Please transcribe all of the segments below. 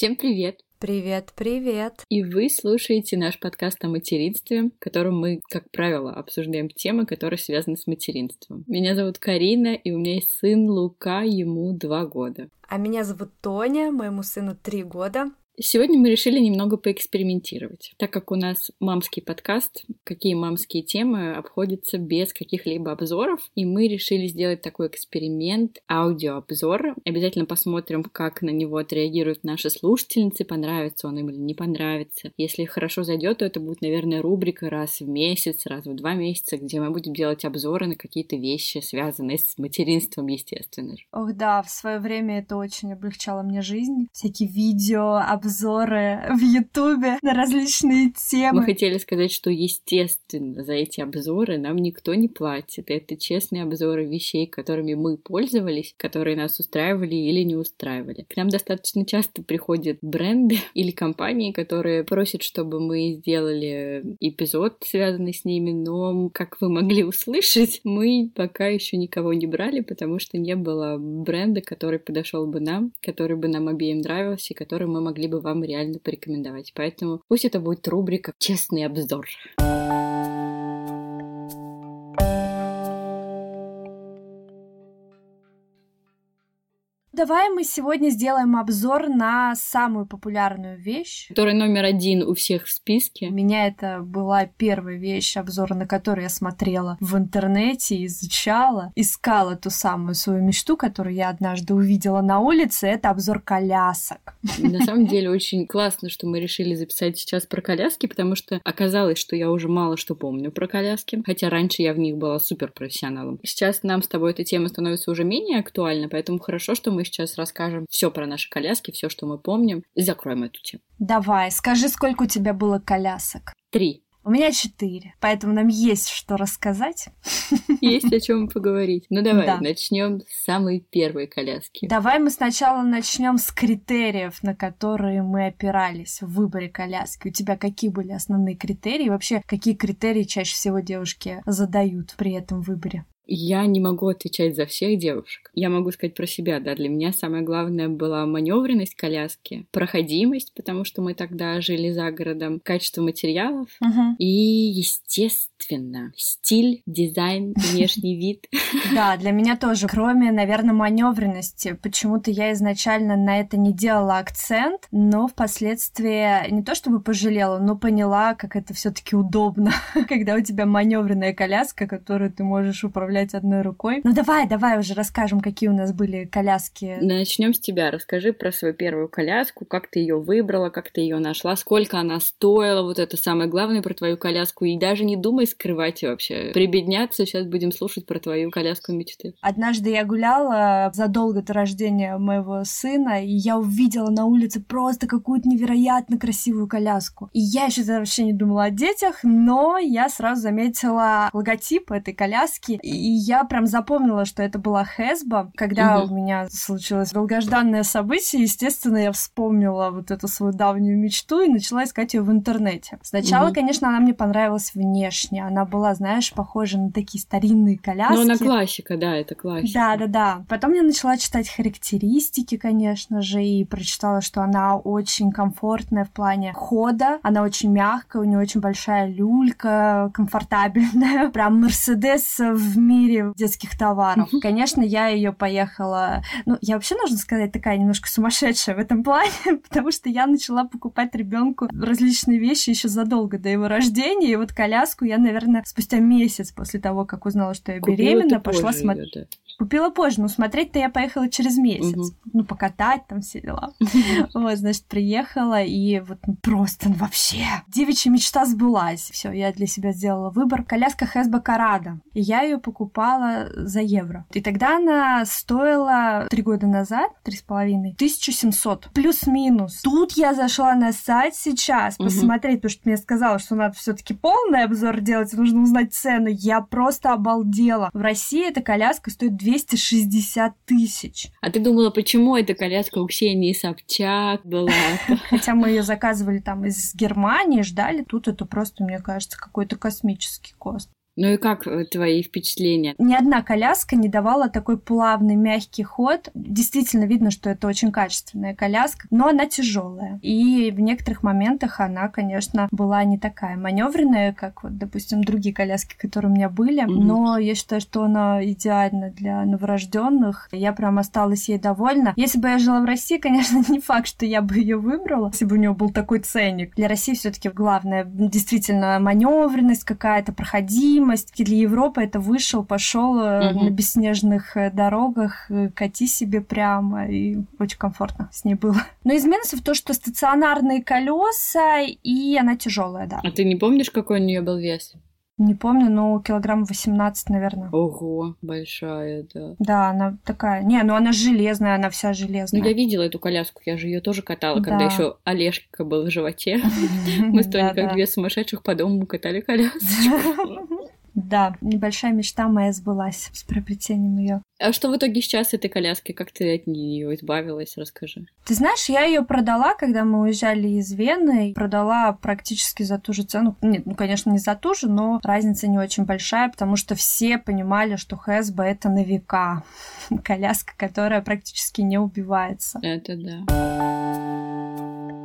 Всем привет! Привет, привет! И вы слушаете наш подкаст о материнстве, в котором мы, как правило, обсуждаем темы, которые связаны с материнством. Меня зовут Карина, и у меня есть сын Лука, ему два года. А меня зовут Тоня, моему сыну три года. Сегодня мы решили немного поэкспериментировать. Так как у нас мамский подкаст, какие мамские темы обходятся без каких-либо обзоров, и мы решили сделать такой эксперимент, аудиообзор. Обязательно посмотрим, как на него отреагируют наши слушательницы, понравится он им или не понравится. Если хорошо зайдет, то это будет, наверное, рубрика раз в месяц, раз в два месяца, где мы будем делать обзоры на какие-то вещи, связанные с материнством, естественно. Ох да, в свое время это очень облегчало мне жизнь. Всякие видео, обзоры в Ютубе на различные темы. Мы хотели сказать, что, естественно, за эти обзоры нам никто не платит. Это честные обзоры вещей, которыми мы пользовались, которые нас устраивали или не устраивали. К нам достаточно часто приходят бренды или компании, которые просят, чтобы мы сделали эпизод, связанный с ними, но, как вы могли услышать, мы пока еще никого не брали, потому что не было бренда, который подошел бы нам, который бы нам обеим нравился и который мы могли бы вам реально порекомендовать. Поэтому пусть это будет рубрика «Честный обзор». Давай мы сегодня сделаем обзор на самую популярную вещь. Которая номер один у всех в списке. У меня это была первая вещь, обзор на которую я смотрела в интернете, изучала, искала ту самую свою мечту, которую я однажды увидела на улице. Это обзор колясок. На самом деле очень классно, что мы решили записать сейчас про коляски, потому что оказалось, что я уже мало что помню про коляски, хотя раньше я в них была супер профессионалом. Сейчас нам с тобой эта тема становится уже менее актуальна, поэтому хорошо, что мы сейчас расскажем все про наши коляски, все, что мы помним, и закроем эту тему. Давай, скажи, сколько у тебя было колясок? Три. У меня четыре, поэтому нам есть что рассказать. Есть о чем поговорить. Ну давай, да. начнем с самой первой коляски. Давай мы сначала начнем с критериев, на которые мы опирались в выборе коляски. У тебя какие были основные критерии? Вообще, какие критерии чаще всего девушки задают при этом выборе? Я не могу отвечать за всех девушек. Я могу сказать про себя, да. Для меня самое главное была маневренность коляски, проходимость, потому что мы тогда жили за городом, качество материалов uh-huh. и, естественно, стиль, дизайн, внешний вид. Да, для меня тоже. Кроме, наверное, маневренности. Почему-то я изначально на это не делала акцент, но впоследствии не то чтобы пожалела, но поняла, как это все-таки удобно, когда у тебя маневренная коляска, которую ты можешь управлять одной рукой. Ну давай, давай уже расскажем, какие у нас были коляски. Начнем с тебя. Расскажи про свою первую коляску, как ты ее выбрала, как ты ее нашла, сколько она стоила, вот это самое главное про твою коляску. И даже не думай скрывать вообще. Прибедняться, сейчас будем слушать про твою коляску мечты. Однажды я гуляла задолго до рождения моего сына, и я увидела на улице просто какую-то невероятно красивую коляску. И я еще вообще не думала о детях, но я сразу заметила логотип этой коляски, и я прям запомнила, что это была Хесба. Когда угу. у меня случилось долгожданное событие, естественно, я вспомнила вот эту свою давнюю мечту и начала искать ее в интернете. Сначала, угу. конечно, она мне понравилась внешне. Она была, знаешь, похожа на такие старинные коляски. Ну, она классика, да, это классика. Да, да, да. Потом я начала читать характеристики, конечно же, и прочитала, что она очень комфортная в плане хода. Она очень мягкая, у нее очень большая люлька, комфортабельная. Прям Мерседес в мире детских товаров. Конечно, я ее поехала... Ну, я вообще, нужно сказать, такая немножко сумасшедшая в этом плане, потому что я начала покупать ребенку различные вещи еще задолго до его рождения. И вот коляску я, наверное, спустя месяц после того, как узнала, что я беременна, пошла смотреть. Купила позже, но смотреть-то я поехала через месяц. Угу. Ну, покатать там все дела. Вот, значит, приехала, и вот ну, просто ну, вообще девичья мечта сбылась. Все, я для себя сделала выбор. Коляска Хесба Карада. И я ее покупала за евро. И тогда она стоила три года назад, три с половиной, 1700. Плюс-минус. Тут я зашла на сайт сейчас посмотреть, потому что мне сказала, что надо все таки полный обзор делать, нужно узнать цену. Я просто обалдела. В России эта коляска стоит 2 260 тысяч. А ты думала, почему эта коляска у Ксении Собчак была? Хотя мы ее заказывали там из Германии, ждали. Тут это просто, мне кажется, какой-то космический кост. Ну и как э, твои впечатления? Ни одна коляска не давала такой плавный, мягкий ход. Действительно видно, что это очень качественная коляска, но она тяжелая. И в некоторых моментах она, конечно, была не такая маневренная, как вот, допустим, другие коляски, которые у меня были. Mm-hmm. Но я считаю, что она идеальна для новорожденных. Я прям осталась ей довольна. Если бы я жила в России, конечно, не факт, что я бы ее выбрала, если бы у нее был такой ценник. Для России все-таки главное действительно маневренность какая-то, проходимость. И для Европы это вышел, пошел mm-hmm. на бесснежных э, дорогах, э, кати себе прямо, и очень комфортно с ней было. Но из минусов то, что стационарные колеса, и она тяжелая, да. А ты не помнишь, какой у нее был вес? Не помню, но килограмм 18, наверное. Ого, большая, да. Да, она такая. Не, ну она железная, она вся железная. Ну, я видела эту коляску, я же ее тоже катала, когда еще Олежка был в животе. Мы с Тони как две сумасшедших по дому катали колясочку. Да, небольшая мечта моя сбылась с приобретением ее. А что в итоге сейчас с этой коляски? Как ты от нее избавилась? Расскажи. Ты знаешь, я ее продала, когда мы уезжали из Вены. Продала практически за ту же цену. Нет, ну, конечно, не за ту же, но разница не очень большая, потому что все понимали, что Хэсба это на века. Коляска, которая практически не убивается. Это да.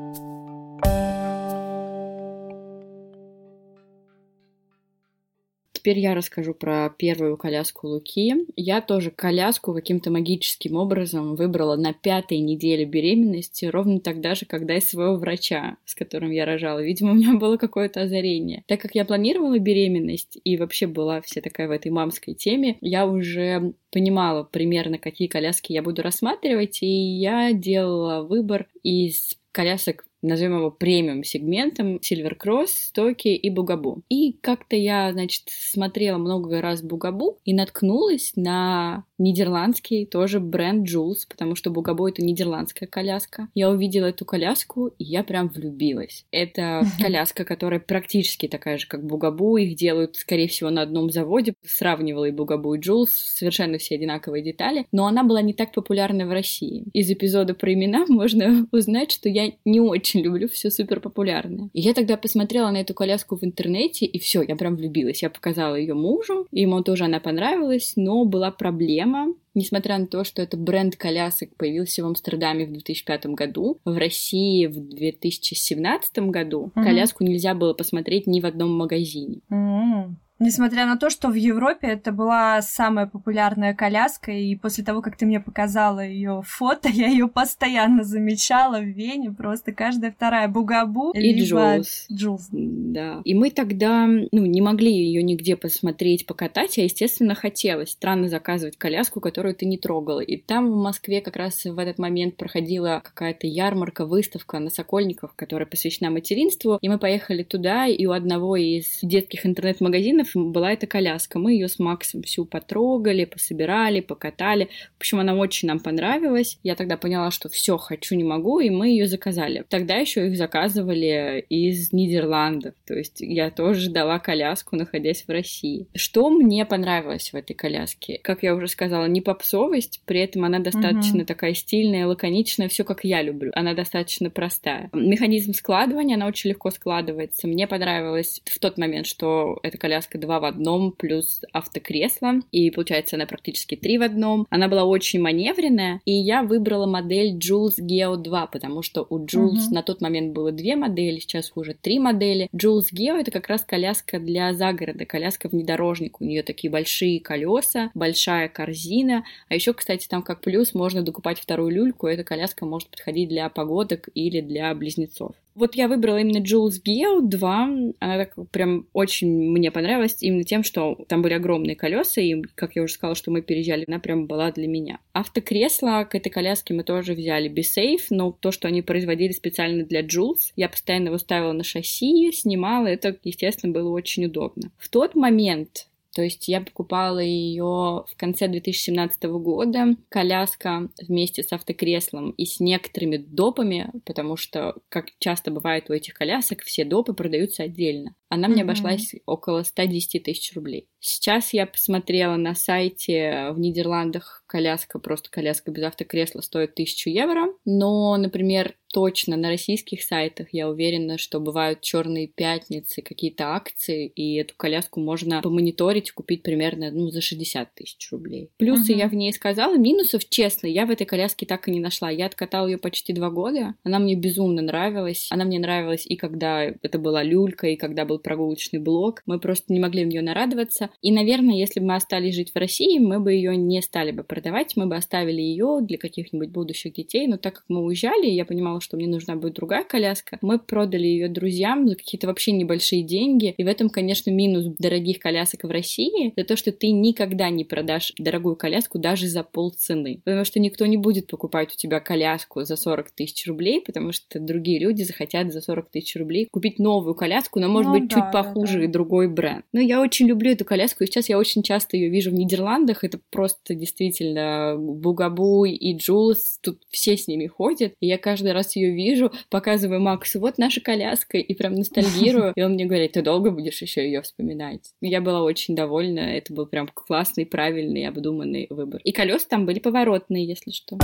Теперь я расскажу про первую коляску Луки. Я тоже коляску каким-то магическим образом выбрала на пятой неделе беременности, ровно тогда же, когда и своего врача, с которым я рожала. Видимо, у меня было какое-то озарение. Так как я планировала беременность и вообще была вся такая в этой мамской теме, я уже понимала примерно, какие коляски я буду рассматривать, и я делала выбор из колясок назовем его премиум сегментом, Silver Cross, Стоки и Бугабу. И как-то я, значит, смотрела много раз Бугабу и наткнулась на нидерландский тоже бренд Jules, потому что Бугабо это нидерландская коляска. Я увидела эту коляску, и я прям влюбилась. Это коляска, которая практически такая же, как Бугабу. Их делают, скорее всего, на одном заводе. Сравнивала и Бугабу, и Jules. Совершенно все одинаковые детали. Но она была не так популярна в России. Из эпизода про имена можно узнать, что я не очень люблю все супер популярное. И я тогда посмотрела на эту коляску в интернете, и все, я прям влюбилась. Я показала ее мужу, ему тоже она понравилась, но была проблема проблема. Несмотря на то, что это бренд колясок появился в Амстердаме в 2005 году, в России в 2017 году mm-hmm. коляску нельзя было посмотреть ни в одном магазине. Mm-hmm. Несмотря на то, что в Европе это была самая популярная коляска, и после того, как ты мне показала ее фото, я ее постоянно замечала в Вене, просто каждая вторая Бугабу и Джулс. Джулс. Да. И мы тогда, ну, не могли ее нигде посмотреть, покатать, а, естественно, хотелось. Странно заказывать коляску, которую ты не трогала. И там в Москве как раз в этот момент проходила какая-то ярмарка, выставка на Сокольников, которая посвящена материнству, и мы поехали туда, и у одного из детских интернет-магазинов магазинов была эта коляска. Мы ее с Максом всю потрогали, пособирали, покатали. В общем, она очень нам понравилась. Я тогда поняла, что все, хочу, не могу, и мы ее заказали. Тогда еще их заказывали из Нидерландов. То есть я тоже ждала коляску, находясь в России. Что мне понравилось в этой коляске? Как я уже сказала, не попсовость, при этом она достаточно угу. такая стильная, лаконичная, все как я люблю. Она достаточно простая. Механизм складывания, она очень легко складывается. Мне понравилось в тот момент, что эта коляска коляска два в одном плюс автокресло, и получается она практически три в одном. Она была очень маневренная, и я выбрала модель Jules Geo 2, потому что у Jules uh-huh. на тот момент было две модели, сейчас уже три модели. Jules Geo это как раз коляска для загорода, коляска внедорожник. У нее такие большие колеса, большая корзина, а еще, кстати, там как плюс можно докупать вторую люльку, эта коляска может подходить для погодок или для близнецов. Вот я выбрала именно Jules Geo 2. Она так прям очень мне понравилась именно тем, что там были огромные колеса, и, как я уже сказала, что мы переезжали, она прям была для меня. Автокресло к этой коляске мы тоже взяли B-Safe, но то, что они производили специально для Jules, я постоянно его ставила на шасси, снимала, это, естественно, было очень удобно. В тот момент то есть я покупала ее в конце 2017 года, коляска вместе с автокреслом и с некоторыми допами, потому что, как часто бывает у этих колясок, все допы продаются отдельно. Она мне mm-hmm. обошлась около 110 тысяч рублей. Сейчас я посмотрела на сайте в Нидерландах коляска, просто коляска без автокресла стоит 1000 евро, но, например, точно на российских сайтах я уверена, что бывают черные пятницы, какие-то акции, и эту коляску можно помониторить, купить примерно ну, за 60 тысяч рублей. Плюсы uh-huh. я в ней сказала, минусов, честно, я в этой коляске так и не нашла. Я откатала ее почти два года, она мне безумно нравилась. Она мне нравилась и когда это была люлька, и когда был прогулочный блок. Мы просто не могли в нее нарадоваться. И, наверное, если бы мы остались жить в России, мы бы ее не стали бы продавать, мы бы оставили ее для каких-нибудь будущих детей. Но так как мы уезжали, я понимала, что мне нужна будет другая коляска. Мы продали ее друзьям за какие-то вообще небольшие деньги. И в этом, конечно, минус дорогих колясок в России. Это то, что ты никогда не продашь дорогую коляску даже за полцены. Потому что никто не будет покупать у тебя коляску за 40 тысяч рублей, потому что другие люди захотят за 40 тысяч рублей купить новую коляску, но может ну, быть да, чуть похуже да, да. и другой бренд. Но я очень люблю эту коляску, и сейчас я очень часто ее вижу в Нидерландах. Это просто действительно Бугабуй и Джулс, тут все с ними ходят. И я каждый раз ее вижу, показываю Максу, вот наша коляска, и прям ностальгирую. И он мне говорит, ты долго будешь еще ее вспоминать? Я была очень довольна, это был прям классный, правильный, обдуманный выбор. И колеса там были поворотные, если что.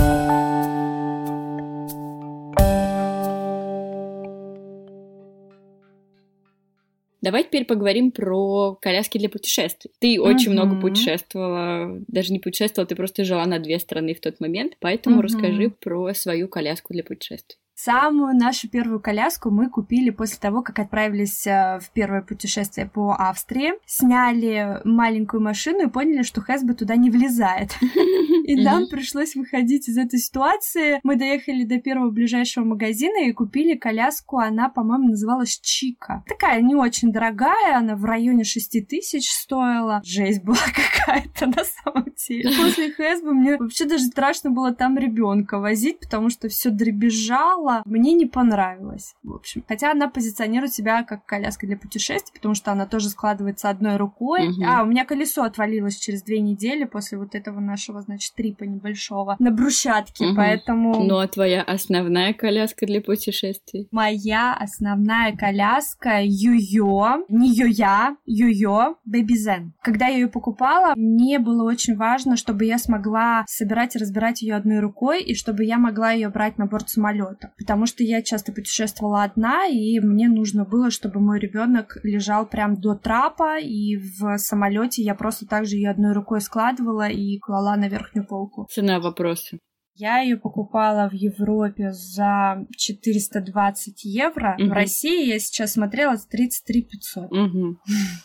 Давай теперь поговорим про коляски для путешествий. Ты очень много путешествовала, даже не путешествовала, ты просто жила на две страны в тот момент, поэтому uh-huh. расскажи про свою коляску для путешествий. Самую нашу первую коляску мы купили после того, как отправились э, в первое путешествие по Австрии, сняли маленькую машину и поняли, что Хэсбо туда не влезает. И нам пришлось выходить из этой ситуации. Мы доехали до первого ближайшего магазина и купили коляску. Она, по-моему, называлась Чика. Такая не очень дорогая, она в районе 6 тысяч стоила. Жесть была какая-то на самом деле. После Хэсбо мне вообще даже страшно было там ребенка возить, потому что все дребезжало, сначала мне не понравилось, в общем. Хотя она позиционирует себя как коляска для путешествий, потому что она тоже складывается одной рукой. Угу. А, у меня колесо отвалилось через две недели после вот этого нашего, значит, трипа небольшого на брусчатке, угу. поэтому... Ну, а твоя основная коляска для путешествий? Моя основная коляска Юйо, не Юя, Юйо Baby Zen. Когда я ее покупала, мне было очень важно, чтобы я смогла собирать и разбирать ее одной рукой, и чтобы я могла ее брать на борт самолета потому что я часто путешествовала одна, и мне нужно было, чтобы мой ребенок лежал прям до трапа, и в самолете я просто также ее одной рукой складывала и клала на верхнюю полку. Цена вопроса. Я ее покупала в Европе за 420 евро. Угу. В России я сейчас смотрела за 33 500. Угу.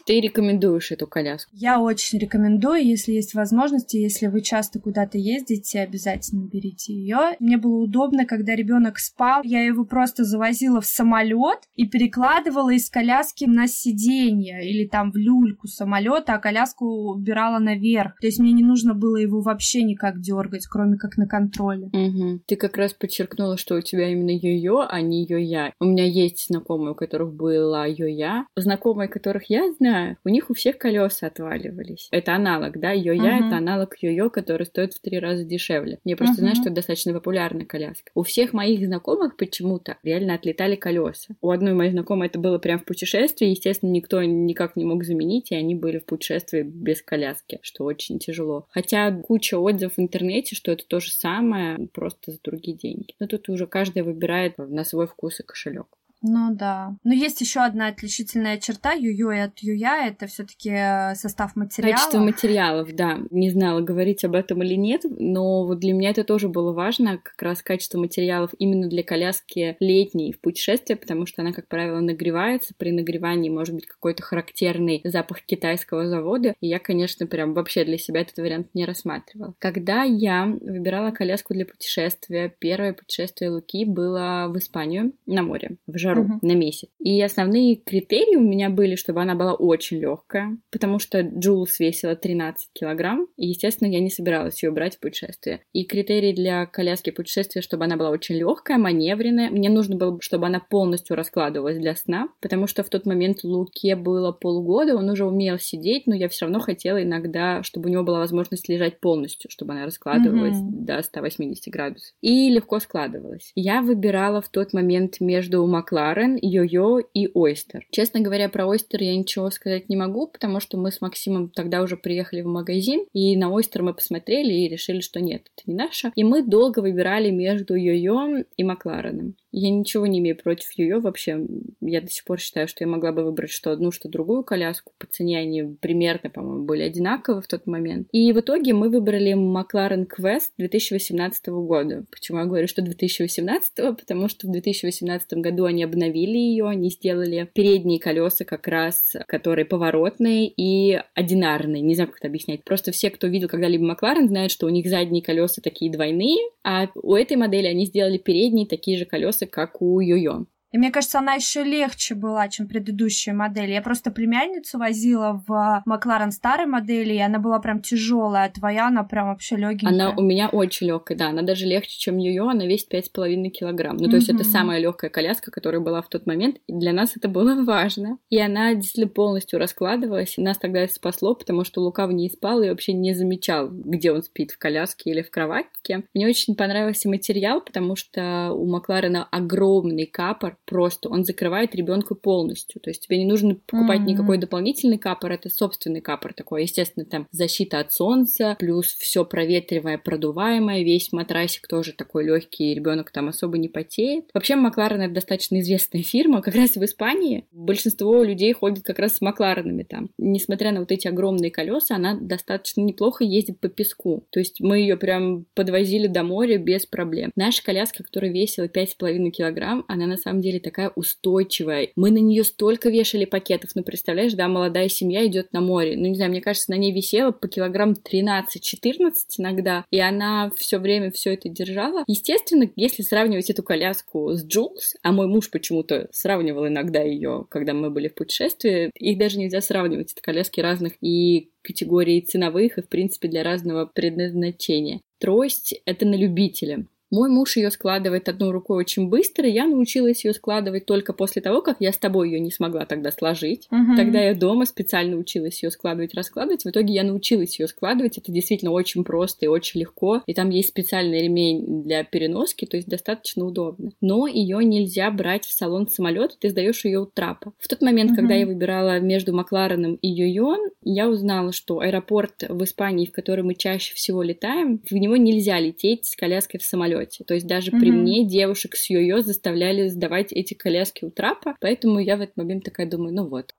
Ты рекомендуешь эту коляску? Я очень рекомендую, если есть возможности, если вы часто куда-то ездите, обязательно берите ее. Мне было удобно, когда ребенок спал, я его просто завозила в самолет и перекладывала из коляски на сиденье или там в люльку самолета, а коляску убирала наверх. То есть мне не нужно было его вообще никак дергать, кроме как на контроль контроле. Угу. Ты как раз подчеркнула, что у тебя именно йо-йо, а не йо-я. У меня есть знакомые, у которых была йо-я. Знакомые, которых я знаю, у них у всех колеса отваливались. Это аналог, да? Йо-я угу. это аналог йо-йо, который стоит в три раза дешевле. Я просто угу. знаю, что это достаточно популярная коляска. У всех моих знакомых почему-то реально отлетали колеса. У одной моей знакомой это было прям в путешествии, естественно, никто никак не мог заменить, и они были в путешествии без коляски, что очень тяжело. Хотя куча отзывов в интернете, что это то же самое, самое, просто за другие деньги. Но тут уже каждый выбирает на свой вкус и кошелек. Ну да. Но есть еще одна отличительная черта юю и от юя это все-таки э, состав материалов. Качество материалов, да. Не знала, говорить об этом или нет, но вот для меня это тоже было важно, как раз качество материалов именно для коляски летней в путешествии, потому что она, как правило, нагревается. При нагревании может быть какой-то характерный запах китайского завода, и я, конечно, прям вообще для себя этот вариант не рассматривала. Когда я выбирала коляску для путешествия, первое путешествие Луки было в Испанию на море, в жару uh-huh. на месяц. И основные критерии у меня были, чтобы она была очень легкая, потому что Джулс весила 13 килограмм, и, естественно, я не собиралась ее брать в путешествие. И критерии для коляски путешествия, чтобы она была очень легкая, маневренная. Мне нужно было, чтобы она полностью раскладывалась для сна, потому что в тот момент Луке было полгода, он уже умел сидеть, но я все равно хотела иногда, чтобы у него была возможность лежать полностью, чтобы она раскладывалась mm-hmm. до 180 градусов. И легко складывалась. Я выбирала в тот момент между Макларен Макларен, Йо-Йо и Ойстер. Честно говоря, про Ойстер я ничего сказать не могу, потому что мы с Максимом тогда уже приехали в магазин, и на Ойстер мы посмотрели и решили, что нет, это не наше. И мы долго выбирали между Йо-Йо и Маклареном. Я ничего не имею против ее вообще. Я до сих пор считаю, что я могла бы выбрать что одну, что другую коляску. По цене они примерно, по-моему, были одинаковы в тот момент. И в итоге мы выбрали Макларен Quest 2018 года. Почему я говорю, что 2018? Потому что в 2018 году они обновили ее, они сделали передние колеса как раз, которые поворотные и одинарные. Не знаю, как это объяснять. Просто все, кто видел когда-либо Макларен, знают, что у них задние колеса такие двойные, а у этой модели они сделали передние такие же колеса, как у Йо-Йо. И мне кажется, она еще легче была, чем предыдущая модель. Я просто племянницу возила в Макларен старой модели, и она была прям тяжелая, а твоя она прям вообще легенькая. Она у меня очень легкая, да, она даже легче, чем ее, она весит 5,5 килограмм. Ну, то mm-hmm. есть это самая легкая коляска, которая была в тот момент, и для нас это было важно. И она действительно полностью раскладывалась, и нас тогда это спасло, потому что Лука в ней спал и вообще не замечал, где он спит, в коляске или в кроватке. Мне очень понравился материал, потому что у Макларена огромный капор, просто, он закрывает ребенка полностью. То есть тебе не нужно покупать mm-hmm. никакой дополнительный капор, это собственный капор такой. Естественно, там защита от солнца, плюс все проветриваемое, продуваемое, весь матрасик тоже такой легкий, ребенок там особо не потеет. Вообще Макларен это достаточно известная фирма, как раз в Испании большинство людей ходит как раз с Макларенами там. Несмотря на вот эти огромные колеса, она достаточно неплохо ездит по песку. То есть мы ее прям подвозили до моря без проблем. Наша коляска, которая весила 5,5 килограмм, она на самом деле такая устойчивая. Мы на нее столько вешали пакетов, ну, представляешь, да, молодая семья идет на море. Ну, не знаю, мне кажется, на ней висело по килограмм 13-14 иногда, и она все время все это держала. Естественно, если сравнивать эту коляску с Джулс, а мой муж почему-то сравнивал иногда ее, когда мы были в путешествии, их даже нельзя сравнивать, это коляски разных и категорий ценовых, и, в принципе, для разного предназначения. Трость — это на любителя. Мой муж ее складывает одной рукой очень быстро. Я научилась ее складывать только после того, как я с тобой ее не смогла тогда сложить. Угу. Тогда я дома специально училась ее складывать, раскладывать. В итоге я научилась ее складывать. Это действительно очень просто и очень легко. И там есть специальный ремень для переноски, то есть достаточно удобно. Но ее нельзя брать в салон самолета, ты сдаешь ее у трапа. В тот момент, угу. когда я выбирала между Маклареном и Йойон, я узнала, что аэропорт в Испании, в который мы чаще всего летаем, в него нельзя лететь с коляской в самолете самолете. То есть даже mm-hmm. при мне девушек с йо-йо заставляли сдавать эти коляски у трапа, поэтому я в этот момент такая думаю, ну вот,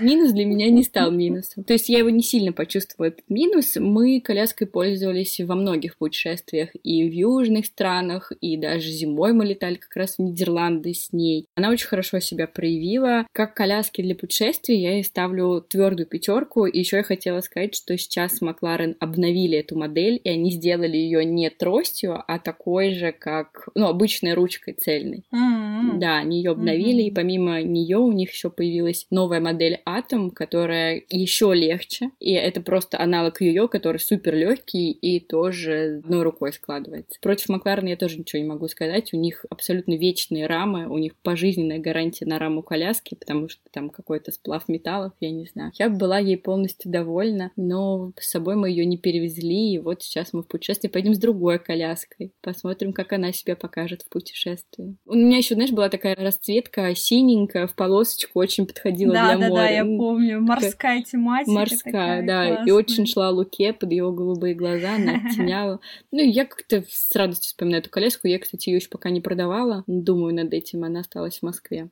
Минус для меня не стал минусом. То есть я его не сильно почувствовала, этот минус. Мы коляской пользовались во многих путешествиях и в южных странах, и даже зимой мы летали как раз в Нидерланды с ней. Она очень хорошо себя проявила. Как коляски для путешествий я ей ставлю твердую пятерку. И еще я хотела сказать, что сейчас Макларен обновили эту модель, и они сделали ее не тростью, а такой же, как, ну, обычной ручкой цельной. Mm-hmm. Да, они ее обновили, mm-hmm. и помимо нее у них еще появилась новая модель Atom, которая еще легче, и это просто аналог ее, который супер легкий и тоже одной рукой складывается. Против Макларена я тоже ничего не могу сказать, у них абсолютно вечные рамы, у них пожизненная гарантия на раму коляски, потому что там какой-то сплав металлов, я не знаю. Я была ей полностью довольна, но с собой мы ее не перевезли, и вот сейчас мы в путешествие пойдем с другой коляской, посмотрим, как она себя покажет в путешествии. У меня еще, знаешь, была такая расцветка синенькая в полосочку, очень подходила да, для да, моря. Да, я помню. Морская тематика. Морская, такая, да. Классная. И очень шла Луке под его голубые глаза, она оттеняла. Ну, я как-то с радостью вспоминаю эту колеску. Я, кстати, ее еще пока не продавала. Думаю над этим, она осталась в Москве.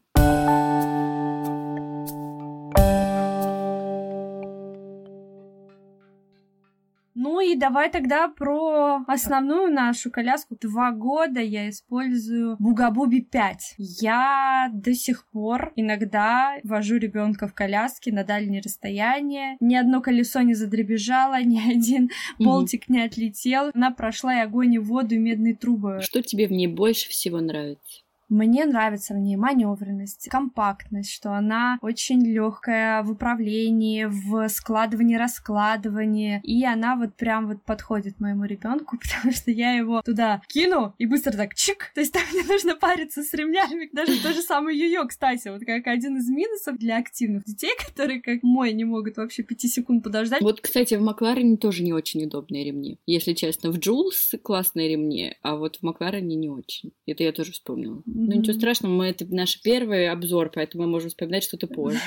И давай тогда про основную нашу коляску. Два года я использую Бугабуби 5. Я до сих пор иногда вожу ребенка в коляске на дальние расстояния. Ни одно колесо не задребежало, ни один болтик не отлетел. Она прошла и огонь, и воду, и медные трубы. Что тебе в ней больше всего нравится? Мне нравится в ней маневренность, компактность, что она очень легкая в управлении, в складывании, раскладывании, и она вот прям вот подходит моему ребенку, потому что я его туда кину и быстро так чик, то есть там не нужно париться с ремнями, даже то же самое ее, кстати, вот как один из минусов для активных детей, которые как мой не могут вообще пяти секунд подождать. Вот, кстати, в Макларене тоже не очень удобные ремни, если честно, в Джулс классные ремни, а вот в Макларене не очень. Это я тоже вспомнила. Ну ничего страшного, мы это наш первый обзор, поэтому мы можем вспоминать что-то позже.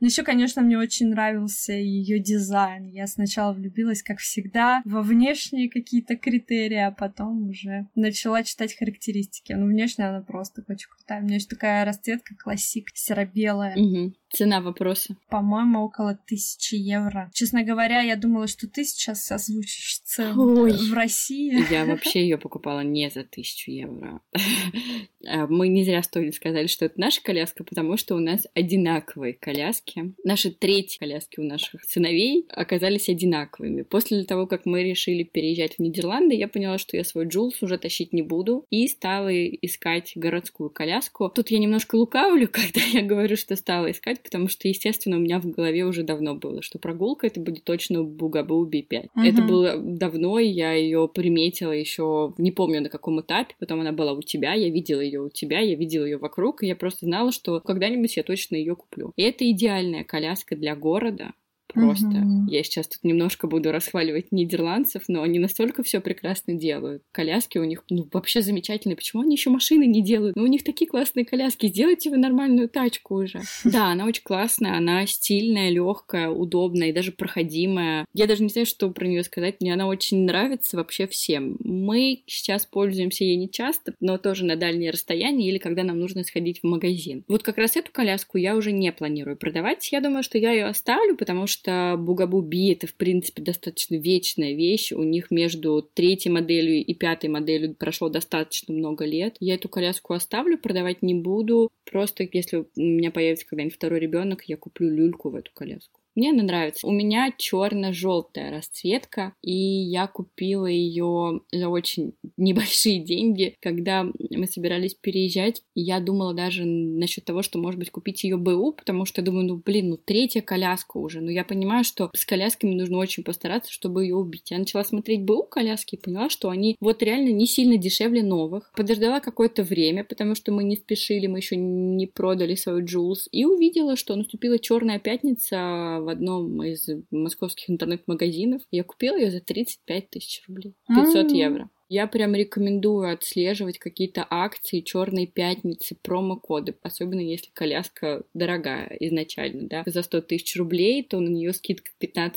Ну еще, конечно, мне очень нравился ее дизайн. Я сначала влюбилась, как всегда, во внешние какие-то критерии, а потом уже начала читать характеристики. Ну, внешне она просто очень крутая. У меня есть такая расцветка классик, серо-белая. Угу. Цена вопроса? По-моему, около тысячи евро. Честно говоря, я думала, что ты сейчас озвучишь цену Ой. в России. Я вообще ее покупала не за тысячу евро. А, мы не зря стоили сказали, что это наша коляска, потому что у нас одинаковые коляски. Наши третьи коляски у наших сыновей оказались одинаковыми. После того, как мы решили переезжать в Нидерланды, я поняла, что я свой Джулс уже тащить не буду, и стала искать городскую коляску. Тут я немножко лукавлю, когда я говорю, что стала искать, потому что, естественно, у меня в голове уже давно было, что прогулка это будет точно Бугабу Би-5. Угу. Это было давно, и я ее приметила еще, не помню на каком этапе, потом она была у тебя, я видела ее у тебя, я видела ее вокруг, и я просто знала, что когда-нибудь я точно ее куплю. И это идеальная коляска для города, просто. Mm-hmm. Я сейчас тут немножко буду расхваливать нидерландцев, но они настолько все прекрасно делают. Коляски у них, ну, вообще замечательные. Почему они еще машины не делают? Ну, у них такие классные коляски. Сделайте вы нормальную тачку уже. Да, она очень классная, она стильная, легкая, удобная и даже проходимая. Я даже не знаю, что про нее сказать. Мне она очень нравится вообще всем. Мы сейчас пользуемся ей не часто, но тоже на дальние расстояния или когда нам нужно сходить в магазин. Вот как раз эту коляску я уже не планирую продавать. Я думаю, что я ее оставлю, потому что что Бугабу Би это, в принципе, достаточно вечная вещь. У них между третьей моделью и пятой моделью прошло достаточно много лет. Я эту коляску оставлю, продавать не буду. Просто если у меня появится когда-нибудь второй ребенок, я куплю люльку в эту коляску. Мне она нравится. У меня черно-желтая расцветка, и я купила ее за очень небольшие деньги, когда мы собирались переезжать. Я думала даже насчет того, что, может быть, купить ее БУ, потому что думаю, ну, блин, ну, третья коляска уже. Но я понимаю, что с колясками нужно очень постараться, чтобы ее убить. Я начала смотреть БУ коляски и поняла, что они вот реально не сильно дешевле новых. Подождала какое-то время, потому что мы не спешили, мы еще не продали свою Джулс, и увидела, что наступила черная пятница в одном из московских интернет-магазинов. Я купила ее за 35 тысяч рублей. 500 mm-hmm. евро. Я прям рекомендую отслеживать какие-то акции черной пятницы, промокоды, особенно если коляска дорогая изначально, да, за 100 тысяч рублей, то на нее скидка 15%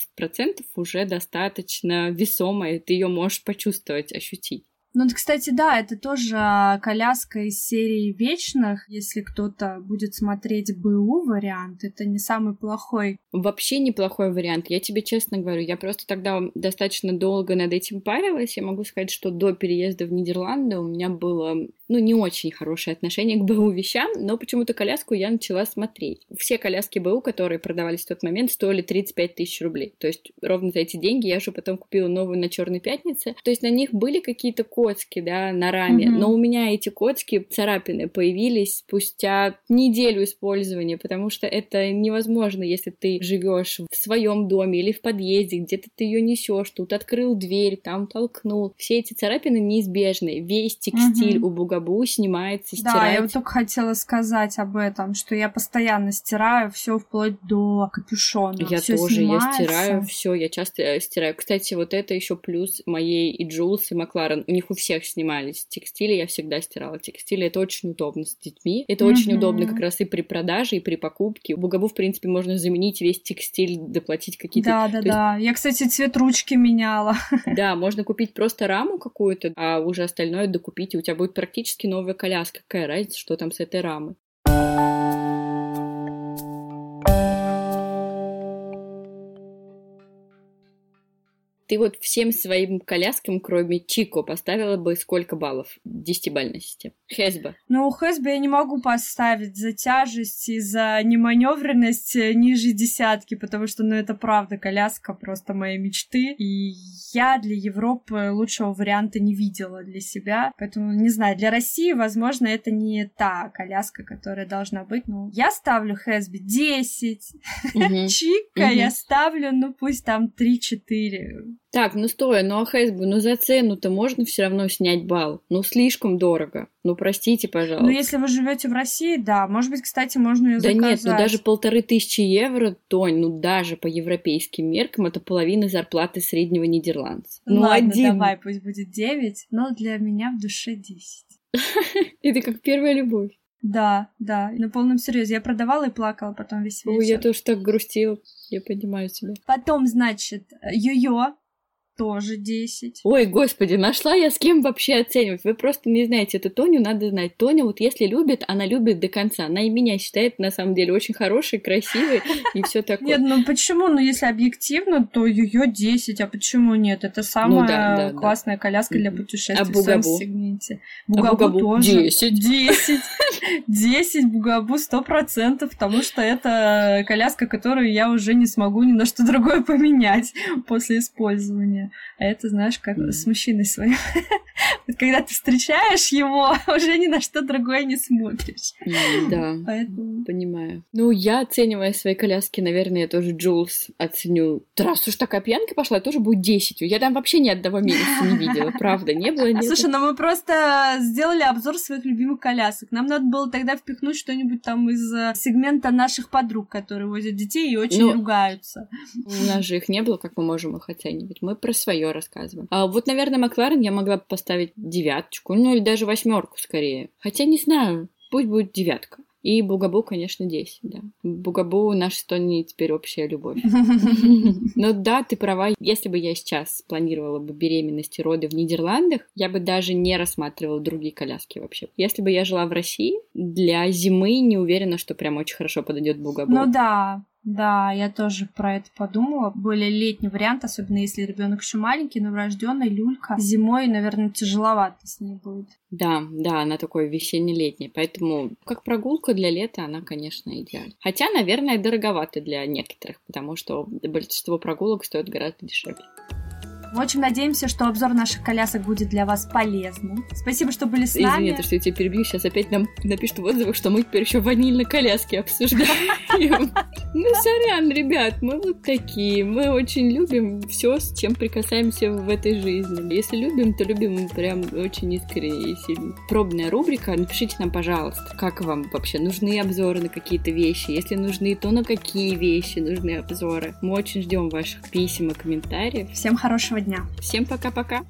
уже достаточно весомая, ты ее можешь почувствовать, ощутить. Ну, кстати, да, это тоже коляска из серии Вечных. Если кто-то будет смотреть БУ вариант, это не самый плохой. Вообще неплохой вариант. Я тебе честно говорю, я просто тогда достаточно долго над этим парилась. Я могу сказать, что до переезда в Нидерланды у меня было ну, не очень хорошее отношение к БУ вещам, но почему-то коляску я начала смотреть. Все коляски БУ, которые продавались в тот момент, стоили 35 тысяч рублей. То есть ровно за эти деньги я же потом купила новую на Черной пятнице. То есть на них были какие-то коцки, да, на раме, mm-hmm. но у меня эти коцки, царапины, появились спустя неделю использования, потому что это невозможно, если ты живешь в своем доме или в подъезде, где-то ты ее несешь, тут открыл дверь, там толкнул. Все эти царапины неизбежны. Весь текстиль mm-hmm. у буга гробу снимается, стирается. Да, я вот только хотела сказать об этом, что я постоянно стираю все вплоть до капюшона. Я всё тоже, снимается. я стираю все, я часто э, стираю. Кстати, вот это еще плюс моей и Джулс, и Макларен. У них у всех снимались текстили, я всегда стирала текстили. Это очень удобно с детьми. Это mm-hmm. очень удобно как раз и при продаже, и при покупке. В Бугабу, в принципе, можно заменить весь текстиль, доплатить какие-то... Да, да, да. Есть... Я, кстати, цвет ручки меняла. Да, можно купить просто раму какую-то, а уже остальное докупить, и у тебя будет практически практически новая коляска. Какая разница, что там с этой рамой? Ты вот всем своим коляскам, кроме Чико, поставила бы сколько баллов десятибальной системе? Хэсба. Ну, Хэсба я не могу поставить за тяжесть и за неманевренность ниже десятки, потому что, ну, это правда коляска просто моей мечты. И я для Европы лучшего варианта не видела для себя. Поэтому, не знаю, для России, возможно, это не та коляска, которая должна быть. Ну, я ставлю Хэсби 10. Чика я ставлю, ну, пусть там 3-4. Так, ну стой, ну а Хэсбу, ну за цену-то можно все равно снять балл. Ну слишком дорого. Ну простите, пожалуйста. Ну если вы живете в России, да. Может быть, кстати, можно ее да заказать. Да нет, ну даже полторы тысячи евро, Тонь, ну даже по европейским меркам это половина зарплаты среднего нидерландца. Ну Ладно, один. давай, пусть будет девять, но для меня в душе десять. Это как первая любовь. Да, да, на полном серьезе. Я продавала и плакала потом весь вечер. Ой, я тоже так грустила. Я понимаю тебя. Потом, значит, Йо-Йо тоже 10. Ой, господи, нашла я с кем вообще оценивать. Вы просто не знаете, эту Тоню надо знать. Тоня вот если любит, она любит до конца. Она и меня считает на самом деле очень хорошей, красивой и все такое. Нет, ну почему? Ну если объективно, то ее 10, а почему нет? Это самая ну, да, да, классная да. коляска для путешествий а в своем сегменте. Бугабу, а Бугабу тоже. 10. 10. 10 Бугабу 100%, потому что это коляска, которую я уже не смогу ни на что другое поменять после использования. А это, знаешь, как с мужчиной своим. вот когда ты встречаешь его, уже ни на что другое не смотришь. Да, Поэтому... понимаю. Ну, я, оценивая свои коляски, наверное, я тоже Джулс оценю. Раз уж такая пьянка пошла, тоже будет 10. Я там вообще ни одного минуса не видела, правда, не было. Нет. Слушай, ну мы просто сделали обзор своих любимых колясок. Нам надо было тогда впихнуть что-нибудь там из э, сегмента наших подруг, которые возят детей и очень ну, ругаются. У нас же их не было, как мы можем их оценивать. Мы про свое рассказываем. А вот, наверное, Макларен я могла бы поставить девяточку, ну или даже восьмерку скорее. Хотя не знаю, пусть будет девятка. И Бугабу, конечно, 10, да. Бугабу наш с Тони теперь общая любовь. Но да, ты права. Если бы я сейчас планировала бы беременность и роды в Нидерландах, я бы даже не рассматривала другие коляски вообще. Если бы я жила в России, для зимы не уверена, что прям очень хорошо подойдет Бугабу. Ну да, да, я тоже про это подумала. Более летний вариант, особенно если ребенок еще маленький, новорожденный, люлька. Зимой, наверное, тяжеловато с ней будет. Да, да, она такой весенне-летняя. Поэтому, как прогулка для лета, она, конечно, идеальна. Хотя, наверное, дороговато для некоторых, потому что большинство прогулок стоит гораздо дешевле. Мы очень надеемся, что обзор наших колясок будет для вас полезным. Спасибо, что были с нами. Извини, что я тебя перебью. Сейчас опять нам напишут в отзывах, что мы теперь еще ванильной коляски обсуждаем. Ну, сорян, ребят, мы вот такие. Мы очень любим все, с чем прикасаемся в этой жизни. Если любим, то любим прям очень искренне и сильно. Пробная рубрика. Напишите нам, пожалуйста, как вам вообще нужны обзоры на какие-то вещи. Если нужны, то на какие вещи нужны обзоры. Мы очень ждем ваших писем и комментариев. Всем хорошего дня. Всем пока-пока.